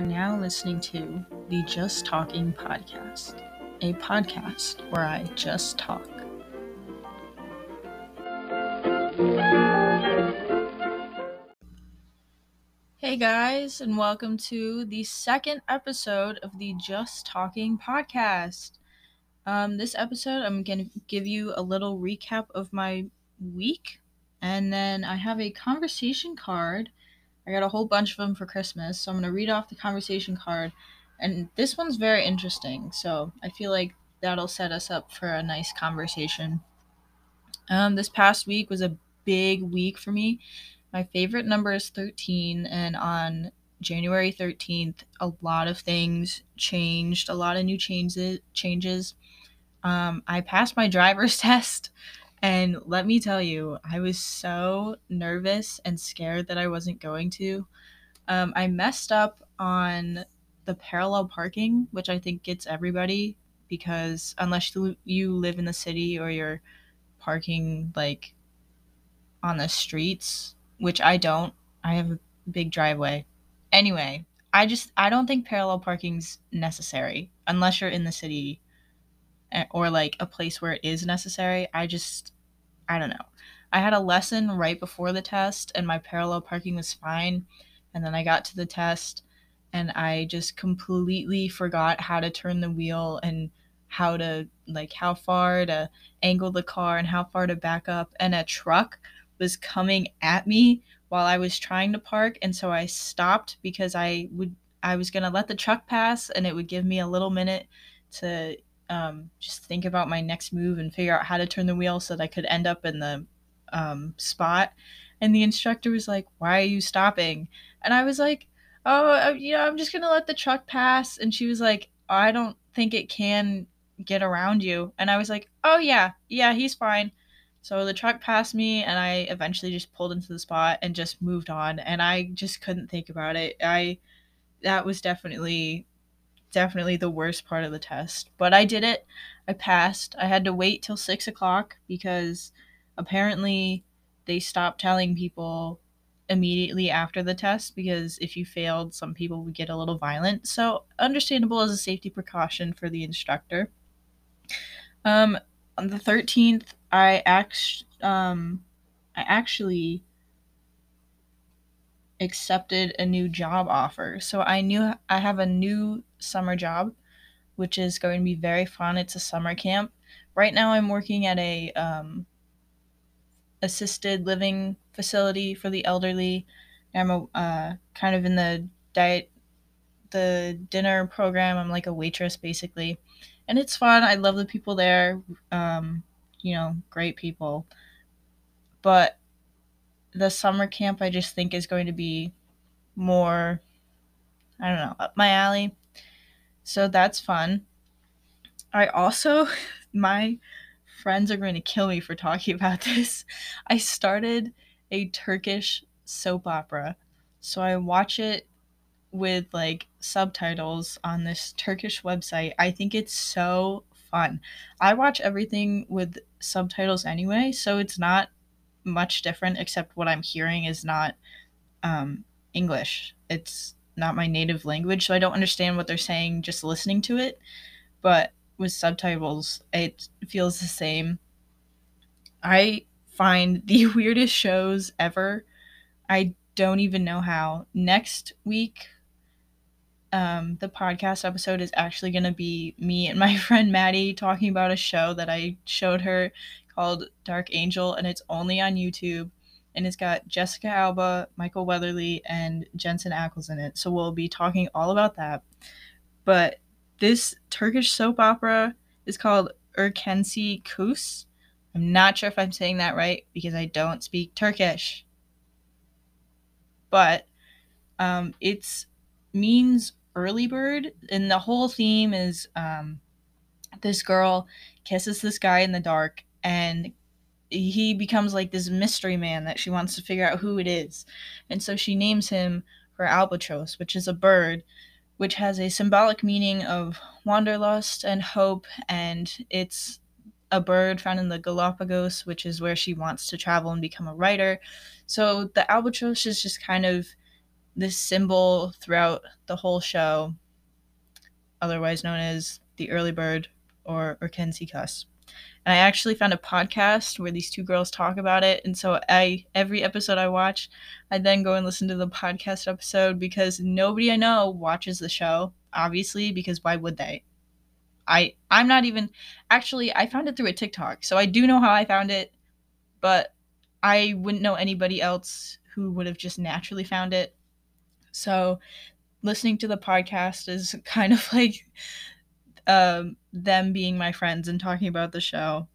are now listening to the Just Talking Podcast, a podcast where I just talk. Hey guys, and welcome to the second episode of the Just Talking Podcast. Um, this episode, I'm going to give you a little recap of my week, and then I have a conversation card I got a whole bunch of them for Christmas, so I'm going to read off the conversation card. And this one's very interesting, so I feel like that'll set us up for a nice conversation. Um, this past week was a big week for me. My favorite number is 13, and on January 13th, a lot of things changed, a lot of new changes. changes. Um, I passed my driver's test. And let me tell you, I was so nervous and scared that I wasn't going to. Um, I messed up on the parallel parking, which I think gets everybody because unless you live in the city or you're parking like on the streets, which I don't, I have a big driveway. Anyway, I just I don't think parallel parking's necessary unless you're in the city Eh, or like a place where it is necessary. I just, I don't know. I had a lesson right before the test and my parallel parking was fine. And then I got to the test and I just completely forgot how to turn the wheel and how to, like, how far to angle the car and how far to back up. And a truck was coming at me while I was trying to park. And so I stopped because I would, I was going to let the truck pass and it would give me a little minute to um, just think about my next move and figure out how to turn the wheel so that I could end up in the um, spot. And the instructor was like, Why are you stopping? And I was like, Oh, uh, you know, I'm just going to let the truck pass. And she was like, I don't think it can get around you. And I was like, Oh, yeah, yeah, he's fine. So the truck passed me, and I eventually just pulled into the spot and just moved on. And I just couldn't think about it. I, that was definitely definitely the worst part of the test. But I did it. I passed. I had to wait till six o'clock because apparently they stopped telling people immediately after the test because if you failed, some people would get a little violent. So understandable as a safety precaution for the instructor. Um, on the thirteenth, I act um, I actually accepted a new job offer. So I knew I have a new summer job, which is going to be very fun. It's a summer camp. Right now, I'm working at a um, assisted living facility for the elderly. I'm a, uh, kind of in the diet, the dinner program. I'm like a waitress basically, and it's fun. I love the people there. Um, you know, great people. But the summer camp I just think is going to be more I don't know, up my alley. So that's fun. I also my friends are going to kill me for talking about this. I started a Turkish soap opera. So I watch it with like subtitles on this Turkish website. I think it's so fun. I watch everything with subtitles anyway, so it's not much different, except what I'm hearing is not um, English. It's not my native language, so I don't understand what they're saying just listening to it. But with subtitles, it feels the same. I find the weirdest shows ever. I don't even know how. Next week, um, the podcast episode is actually going to be me and my friend Maddie talking about a show that I showed her called Dark Angel, and it's only on YouTube. And it's got Jessica Alba, Michael Weatherly, and Jensen Ackles in it. So we'll be talking all about that. But this Turkish soap opera is called Erkenci Kus. I'm not sure if I'm saying that right because I don't speak Turkish. But um, it's means early bird, and the whole theme is um, this girl kisses this guy in the dark, and he becomes like this mystery man that she wants to figure out who it is. And so she names him her albatross, which is a bird which has a symbolic meaning of wanderlust and hope and it's a bird found in the Galapagos, which is where she wants to travel and become a writer. So the albatross is just kind of this symbol throughout the whole show, otherwise known as the early bird or Erkenci Kus. And I actually found a podcast where these two girls talk about it. And so I every episode I watch, I then go and listen to the podcast episode because nobody I know watches the show, obviously, because why would they? I I'm not even actually I found it through a TikTok. So I do know how I found it, but I wouldn't know anybody else who would have just naturally found it. So listening to the podcast is kind of like um, them being my friends and talking about the show.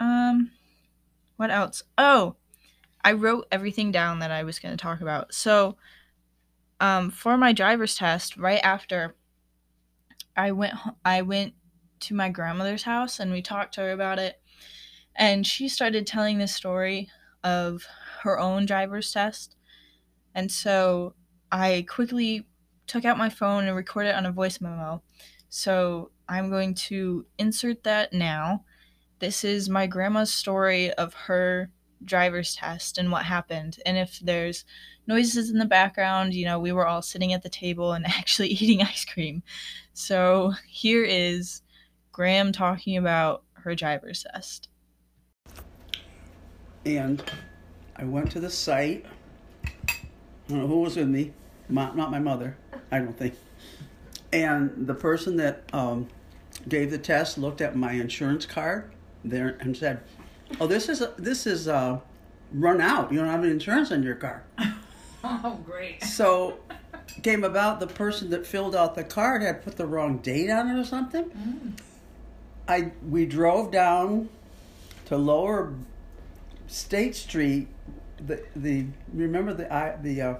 Um, what else? Oh, I wrote everything down that I was going to talk about. So, um, for my driver's test, right after I went, I went to my grandmother's house and we talked to her about it, and she started telling this story of her own driver's test, and so I quickly took out my phone and recorded on a voice memo. So I'm going to insert that now. This is my grandma's story of her driver's test and what happened. And if there's noises in the background, you know, we were all sitting at the table and actually eating ice cream. So here is Gram talking about her driver's test. And I went to the site. Who was with me. My, not my mother, I don't think. And the person that um, gave the test looked at my insurance card there and said, "Oh, this is a, this is uh, run out. You don't have any insurance on your car." Oh, great. So came about the person that filled out the card had put the wrong date on it or something. Mm. I we drove down to Lower State Street. The the remember the I, the uh,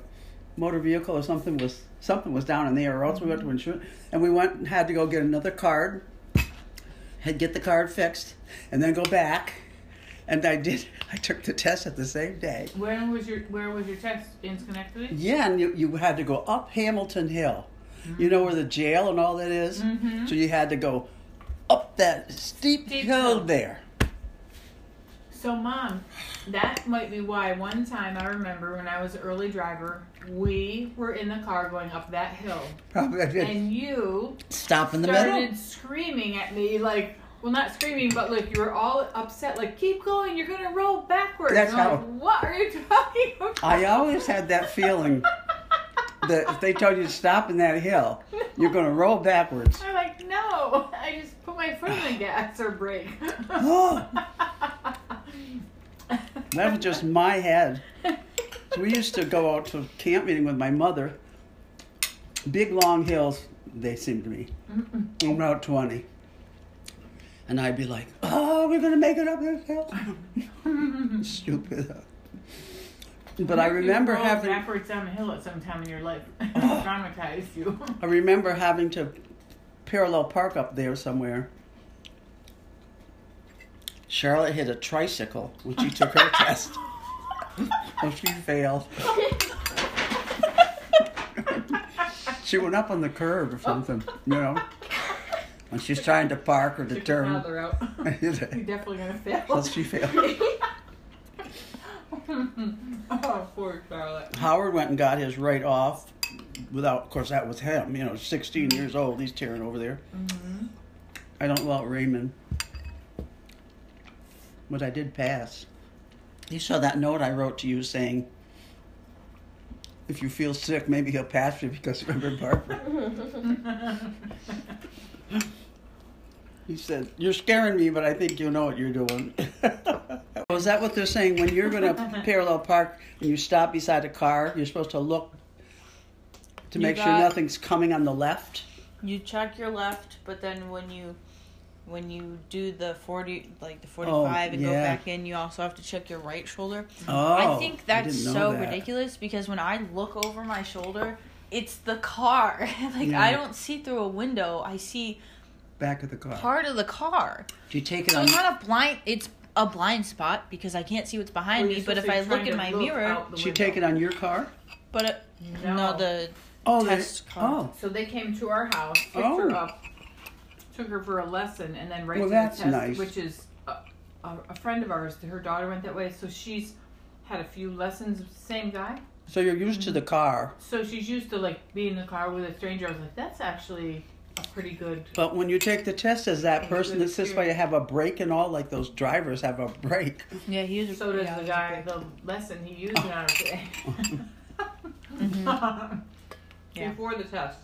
motor vehicle or something was something was down in there, or else we went to insurance and we went and had to go get another card. Had get the card fixed and then go back. And I did. I took the test at the same day. Where was your Where was your test in Schenectady? Yeah, and you, you had to go up Hamilton Hill. You know where the jail and all that is? Mhm. So you had to go up that steep, Steep hill. there. So, mom, that might be why one time I remember when I was an early driver, we were in the car going up that hill, Probably and you Stop in the started middle. screaming at me like. Well, not screaming, but like you were all upset. Like, keep going, you're gonna roll backwards. That's And I'm how- Like, what are you talking about? I always had that feeling that if they told you to stop in that hill, you're going to roll backwards. I'm like, no. I just put my foot in the gas or brake. Oh. That was just my head. So we used to go out to camp meeting with my mother. Big long hills, they seemed to be. I'm about 20. And I'd be like, oh, we're going to make it up this hill. Stupid. But I remember rolled having backwards down the hill at some time in your life. Oh. Traumatized you. I remember having to parallel park up there somewhere. Charlotte hit a tricycle when she took her test. Oh, she failed. she went up on the curb or something, you know. When she's trying to park or to turn. out. You're definitely gonna fail. Well, she failed. oh, poor Charlotte. Howard went and got his right off without, of course, that was him. You know, 16 years old. He's tearing over there. Mm-hmm. I don't know about Raymond. But I did pass. You saw that note I wrote to you saying, if you feel sick, maybe he'll pass you because remember Barbara. he said, You're scaring me, but I think you know what you're doing. Was that what they're saying? When you're going to parallel park and you stop beside a car, you're supposed to look to You make sure nothing's coming on the left? You check your left, but then when you when you do the 40 like the Oh, 45 and go back in, you also have to check your right shoulder. Oh, I think that's didn't so that. ridiculous because when I look over my shoulder, it's the car. like Yeah. I don't see through a window. I see Back of the car. part of the car. Do you take it So on? it's not a blind it's a blind spot because I can't see what's behind me, but if I look in my mirror, should you take it on your car? but it, no. No. the Oh, Test car. oh, So they came to our house, picked Oh. her up, took her for a lesson, and then right Well, to that's the test, nice. which is a, a, a friend of ours. Her daughter went that way, so she's had a few lessons. With the same guy. So you're used to the car, So she's used to like being in the car with a stranger. I was like, that's actually a pretty good. but when you take the test as that person good that sits by you have a brake and all, like those drivers have a brake. Yeah, he was. So does yeah, the guy. great. The lesson he used in our day. Mhm. Yeah. Before the test.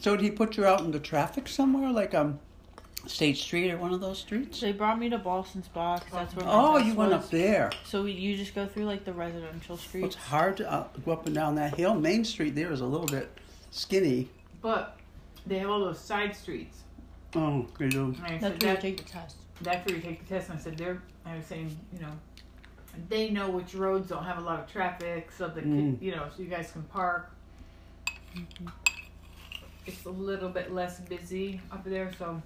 So did he put you out in the traffic somewhere, like um, State Street or one of those streets? They brought me to Ballston Spa 'cause that's where my Oh, test you went was. up there. So we, you just go through like the residential streets. It's hard to uh, go up and down that hill. Main Street there is a little bit skinny. But they have all those side streets. Oh, they do. And I That's said, where you take the test. that's where you take the test. And I said, they're, I was saying, you know, they know which roads don't have a lot of traffic, so the, Mm. you know, so you guys can park. It's a little bit less busy up there, so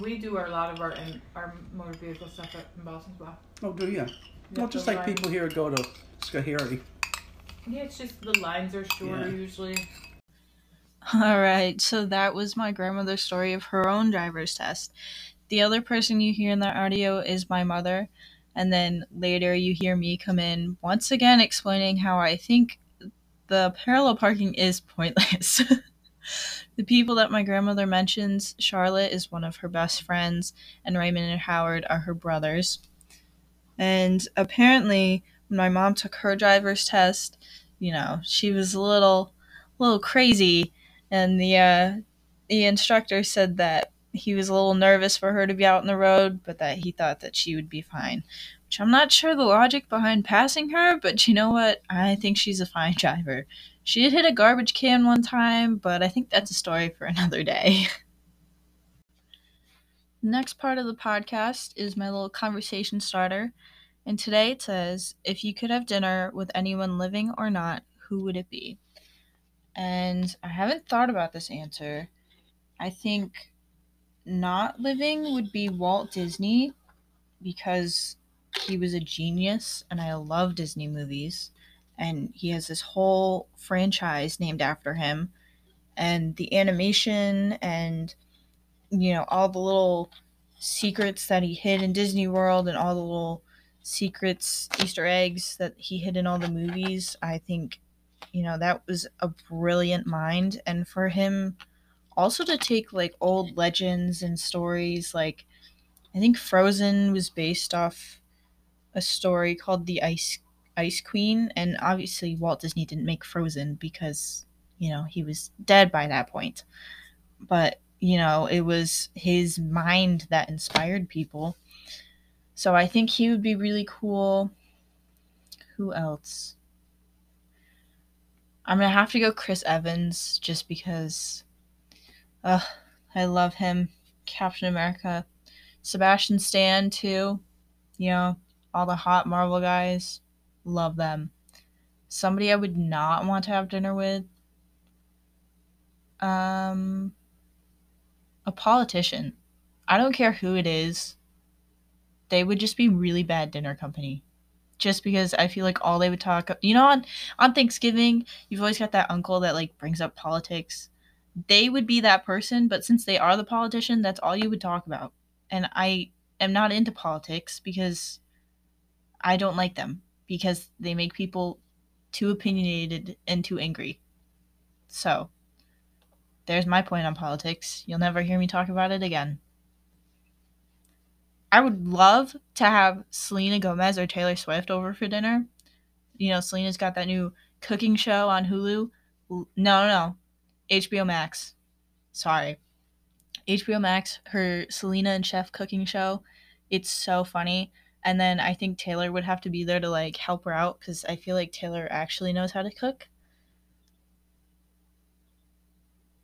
we do our, a lot of our and our motor vehicle stuff at in Ballston Spa. Oh, do you? Well, just like line- people here go to Schoharie. Yeah, it's just the lines are shorter Yeah. usually. All right, so that was my grandmother's story of her own driver's test. The other person you hear in that audio is my mother, and then later you hear me come in once again explaining how I think the parallel parking is pointless. the people that my grandmother mentions, Charlotte is one of her best friends, and Raymond and Howard are her brothers. And apparently, when my mom took her driver's test, you know, she was a little, little crazy and the uh, the instructor said that he was a little nervous for her to be out on the road, but that he thought that she would be fine. Which I'm not sure the logic behind passing her, but you know what? I think she's a fine driver. She did hit a garbage can one time, but I think that's a story for another day. Next part of the podcast is my little conversation starter. And today it says, if you could have dinner with anyone living or not, who would it be? and I haven't thought about this answer. I think not living would be Walt Disney because he was a genius and I love Disney movies and he has this whole franchise named after him. And the animation and you know all the little secrets that he hid in Disney World and all the little secrets Easter eggs that he hid in all the movies I think you know that was a brilliant mind. And for him also to take like old legends and stories like i think frozen was based off a story called the ice ice queen and obviously walt disney didn't make frozen because you know he was dead by that point but you know it was his mind that inspired people so i think he would be really cool who else I'm gonna have to go Chris Evans just because I love him. Captain America. Sebastian Stan too. You know, all the hot Marvel guys. Love them. Somebody I would not want to have dinner with. Um a politician. I don't care who it is. They would just be really bad dinner company just because I feel like all they would talk you know on on Thanksgiving you've always got that uncle that like brings up politics they would be that person but since they are the politician that's all you would talk about and I am not into politics because I don't like them because they make people too opinionated and too angry so there's my point on politics you'll never hear me talk about it again I would love to have Selena Gomez or Taylor Swift over for dinner. You know, Selena's got that new cooking show on Hulu. No, no, no. HBO Max. Sorry. HBO Max, her Selena and Chef cooking show. It's so funny. And then I think Taylor would have to be there to like help her out because I feel like Taylor actually knows how to cook.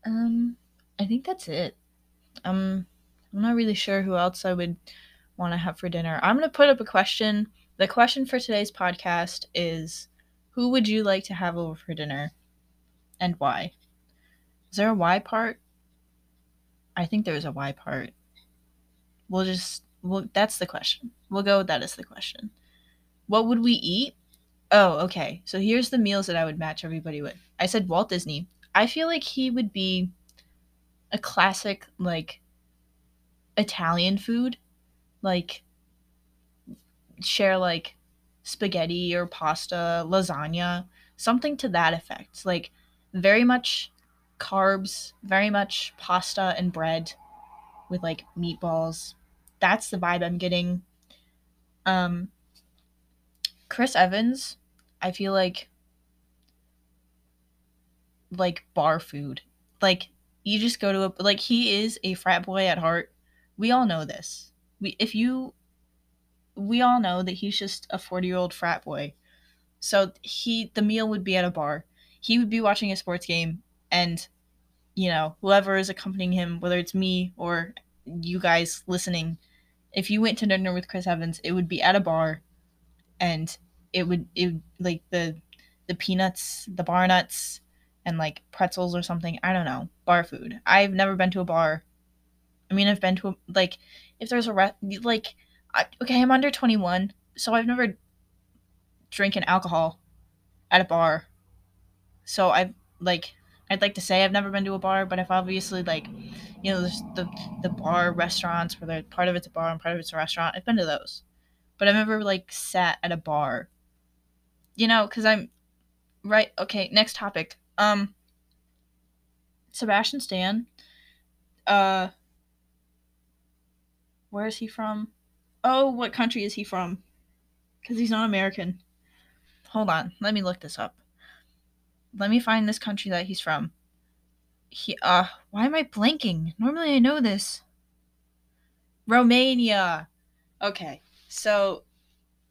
Um, I think that's it. Um, I'm not really sure who else I would want to have for dinner. I'm to put up a question. The question for today's podcast is Who would you like to have over for dinner and why? Is there a why part? I think there's a why part. We'll just, well, that's the question. We'll go with that as the question. What would we eat? Oh, okay. So here's the meals that I would match everybody with. I said Walt Disney. I feel like he would be a classic, like, Italian food like share like spaghetti or pasta, lasagna, something to that effect. Like very much carbs, very much pasta and bread with like meatballs. That's the vibe I'm getting. Um Chris Evans, I feel like like bar food. Like you just go to a like he is a frat boy at heart. We all know this. We if you we all know that he's just a 40-year-old frat boy. So he the meal would be at a bar. He would be watching a sports game and you know, whoever is accompanying him, whether it's me or you guys listening, if you went to dinner with Chris Evans, it would be at a bar and it would it like the the peanuts, the bar nuts, and like pretzels or something. I don't know. Bar food. I've never been to a bar. I mean, I've been to a, like if there's a re- like I, okay, I'm under 21, so I've never drinking alcohol at a bar. So I've like I'd like to say I've never been to a bar, but I've obviously like you know the the bar restaurants where they're, part of it's a bar and part of it's a restaurant. I've been to those, but I've never like sat at a bar. You know, because I'm right. Okay, next topic. Um, Sebastian Stan. Uh, where is he from? Oh, what country is he from? Because he's not American. Hold on, let me look this up. Let me find this country that he's from. He uh why am I blanking? Normally I know this. Romania. Okay. So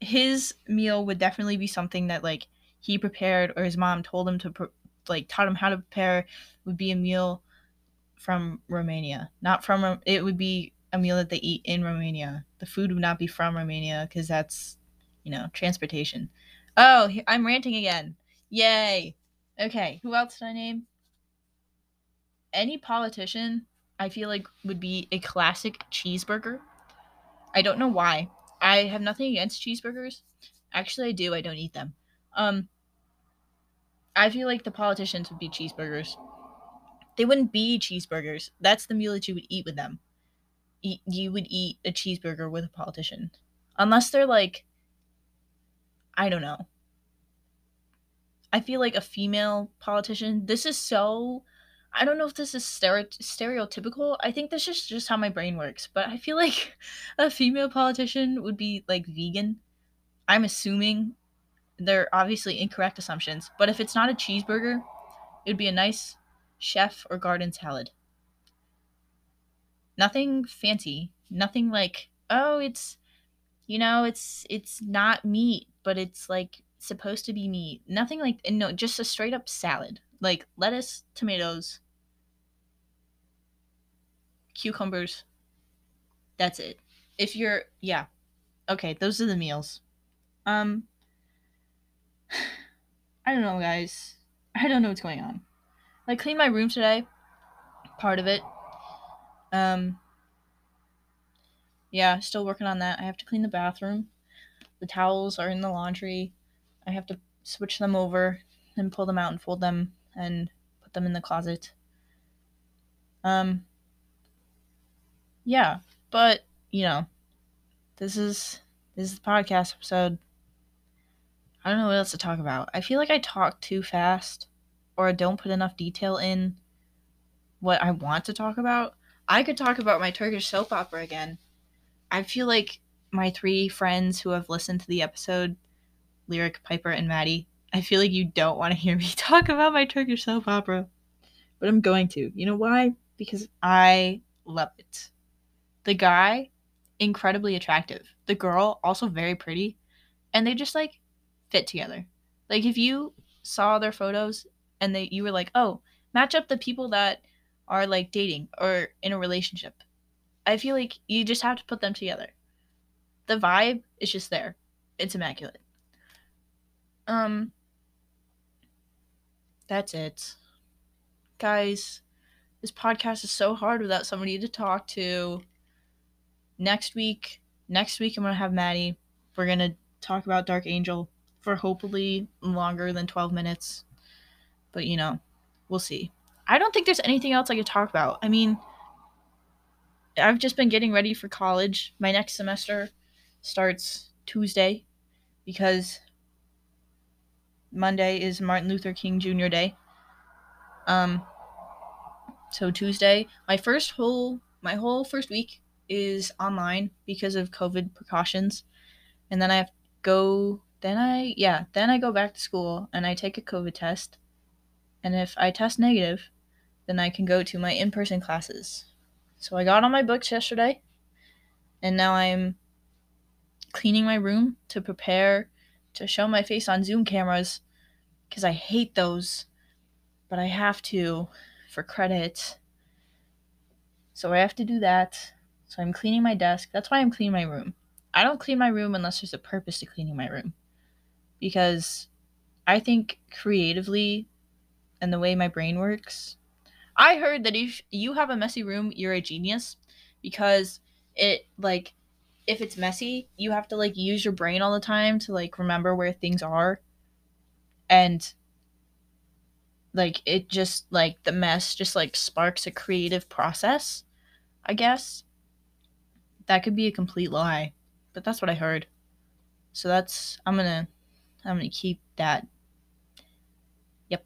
his meal would definitely be something that like he prepared or his mom told him to pre- like taught him how to prepare would be a meal from Romania. Not from it would be a meal that they eat in Romania. The food would not be from Romania because that's, you know, transportation. Oh, I'm ranting again. Yay. Okay, who else did I name? Any politician I feel like would be a classic cheeseburger. I don't know why. I have nothing against cheeseburgers. Actually, I do. I don't eat them. Um I feel like the politicians would be cheeseburgers. They wouldn't be cheeseburgers. That's the meal that you would eat with them eat, you would eat a cheeseburger with a politician, unless they're like, I don't know. I feel like a female politician. This is so. I don't know if this is stereotypical. I think this is just how my brain works. But I feel like a female politician would be like vegan. I'm assuming they're obviously incorrect assumptions. But if it's not a cheeseburger, it would be a nice chef or garden salad nothing fancy nothing like oh it's you know it's it's not meat but it's like supposed to be meat. Nothing like no just a straight up salad. Like lettuce tomatoes cucumbers. That's it. If you're yeah. Okay those are the meals. Um i don't know guys. I don't know what's going on. I cleaned my room today part of it. Um, yeah, still working on that. I have to clean the bathroom. The towels are in the laundry. I have to switch them over and pull them out and fold them and put them in the closet. Um, yeah, but you know, this is this is the podcast episode. I don't know what else to talk about. I feel like I talk too fast or I don't put enough detail in what I want to talk about. I could talk about my Turkish soap opera again. I feel like my three friends who have listened to the episode, Lyric, Piper, and Maddie, I feel like you don't want to hear me talk about my Turkish soap opera. But I'm going to. You know why? Because I love it. The guy, incredibly attractive. The girl, also very pretty. And they just like fit together. Like if you saw their photos and they you were like, oh, match up the people that are like dating or in a relationship. I feel like you just have to put them together. The vibe is just there. It's immaculate. Um that's it. Guys, this podcast is so hard without somebody to talk to. Next week, next week I'm going to have Maddie. We're going to talk about Dark Angel for hopefully longer than 12 minutes. But you know, we'll see. I don't think there's anything else I could talk about. I mean, I've just been getting ready for college. My next semester starts Tuesday because Monday is Martin Luther King Jr. Day. Um, so Tuesday, my first whole my whole first week is online because of COVID precautions, and then I have to go. Then I yeah, then I go back to school and I take a COVID test, and if I test negative, then I can go to my in person classes. So I got on my books yesterday, and now I'm cleaning my room to prepare to show my face on Zoom cameras because I hate those, but I have to for credit. So I have to do that. So I'm cleaning my desk. That's why I'm cleaning my room. I don't clean my room unless there's a purpose to cleaning my room. Because I think creatively and the way my brain works, I heard that if you have a messy room, you're a genius because it like if it's messy, you have to like use your brain all the time to like remember where things are. And like it just like the mess just like sparks a creative process, I guess. That could be a complete lie, but that's what I heard. So that's I'm going to I'm going to keep that. Yep.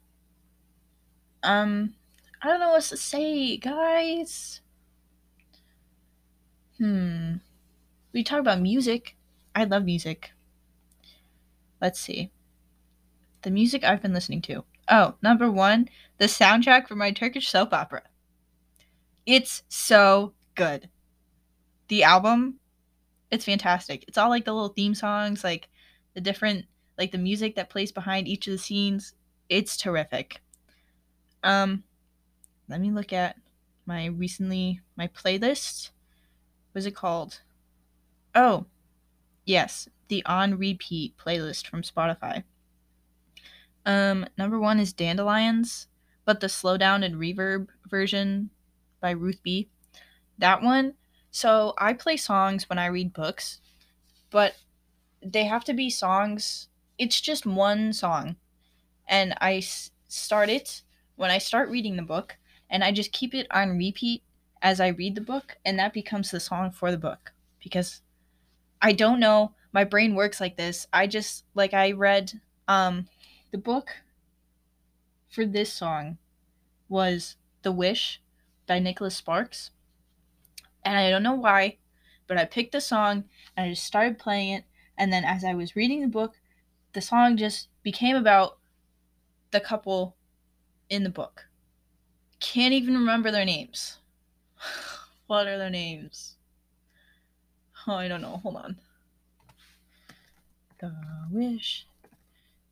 Um I don't know what to say, guys. Hmm. We talk about music. I love music. Let's see. The music I've been listening to. Oh, number one, the soundtrack for my Turkish soap opera. It's so good. The album, it's fantastic. It's all like the little theme songs, like the different, like the music that plays behind each of the scenes. It's terrific. Um, let me look at my recently my playlist. What's it called? Oh, yes, the on repeat playlist from Spotify. Um, number one is Dandelions, but the slowdown and reverb version by Ruth B. That one. So I play songs when I read books, but they have to be songs. It's just one song, and I s- start it when I start reading the book, and I just keep it on repeat as I read the book, and that becomes the song for the book because I don't know. My brain works like this. I just like I read um the book for this song was The Wish by Nicholas Sparks. And I don't know why, but I picked the song and I just started playing it. And then as I was reading the book, the song just became about the couple in the book. Can't even remember their names. what are their names? Oh, I don't know. Hold on. The Wish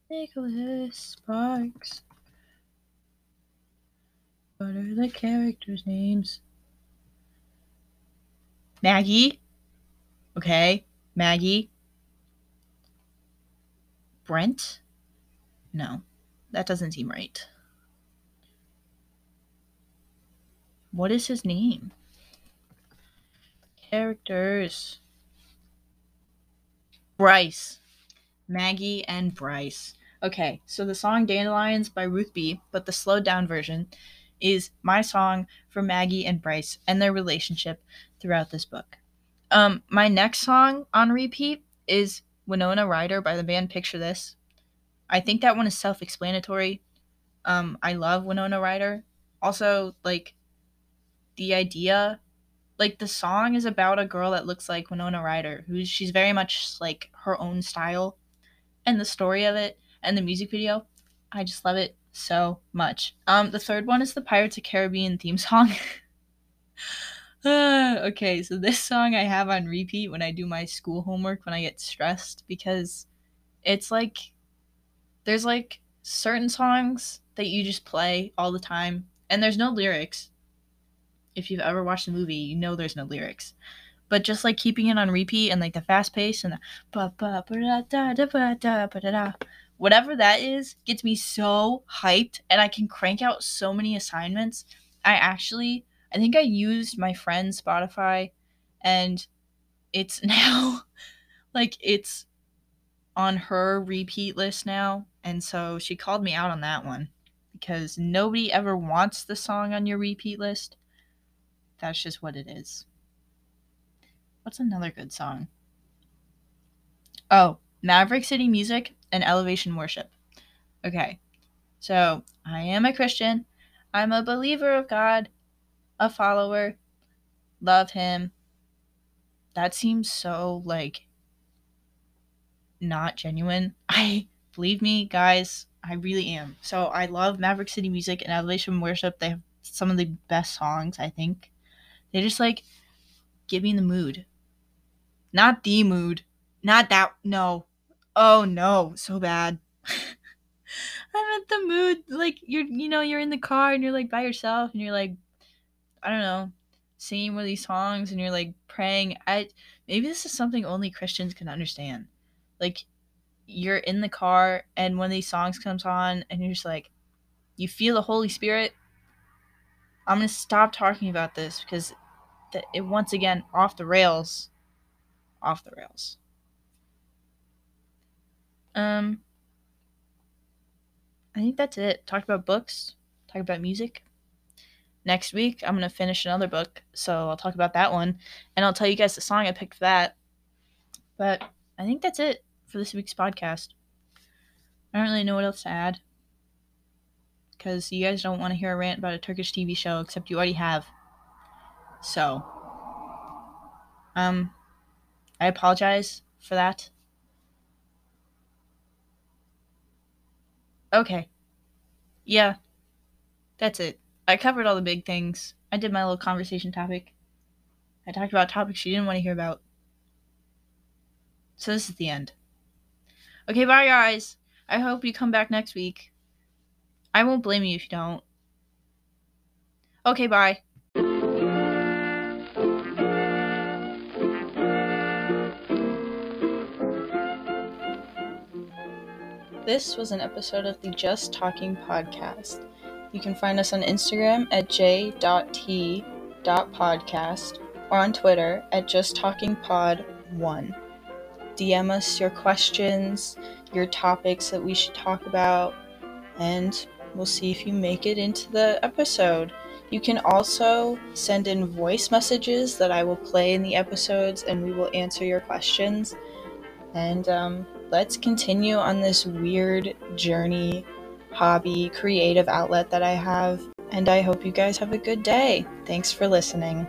Nicholas Sparks. What are the characters' names? Maggie. Okay, Maggie. Brent? No, that doesn't seem right. What is his name? Characters. Bryce. Maggie and Bryce. Okay, so the song Dandelions by Ruth B, but the slowed down version is my song for Maggie and Bryce and their relationship throughout this book. Um, my next song on repeat is Winona Ryder by the band Picture This. I think that one is self explanatory. Um, I love Winona Ryder. Also, like, the idea, like, the song is about a girl that looks like Winona Ryder, who's she's very much like her own style, and the story of it and the music video. I just love it so much. Um, the third one is the Pirates of Caribbean theme song. okay, so this song I have on repeat when I do my school homework when I get stressed because it's like there's like certain songs that you just play all the time and there's no lyrics. If you've ever watched a movie, you know there's no lyrics. But just like keeping it on repeat and like the fast pace and the whatever that is gets me so hyped and I can crank out so many assignments. I actually I think I used my friend's Spotify and it's now like it's on her repeat list now and so she called me out on that one because nobody ever wants the song on your repeat list. That's just what it is. What's another good song? Oh, Maverick City Music and Elevation Worship. Okay. So, I am a Christian. I'm a believer of God, a follower, love Him. That seems so, like, not genuine. I, believe me, guys, I really am. So, I love Maverick City Music and Elevation Worship. They have some of the best songs, I think. They just, like, get me in the mood. Not the mood. Not that. No. Oh, no. So bad. I'm at the mood like you're you know you're in the car and you're like by yourself and you're like I don't know singing one of these songs and you're like praying I maybe this is something only Christians can understand like you're in the car and one of these songs comes on and you're just like you feel the Holy Spirit I'm gonna stop talking about this because the, it once again off the rails off the rails um I think that's it. Talk about books, talk about music. Next week, I'm to finish another book, so I'll talk about that one, and I'll tell you guys the song I picked for that. But I think that's it for this week's podcast. I don't really know what else to add, because you guys don't want to hear a rant about a Turkish TV show, except you already have. So, um, I apologize for that. Okay. Yeah. That's it. I covered all the big things. I did my little conversation topic. I talked about topics you didn't want to hear about. So this is the end. Okay, bye guys. I hope you come back next week. I won't blame you if you don't. Okay, bye. This was an episode of the Just Talking podcast. You can find us on Instagram at j.t.podcast or on Twitter at justtalkingpod1. DM us your questions, your topics that we should talk about, and we'll see if you make it into the episode. You can also send in voice messages that I will play in the episodes and we will answer your questions. And um, let's continue on this weird journey, hobby, creative outlet that I have. And I hope you guys have a good day. Thanks for listening.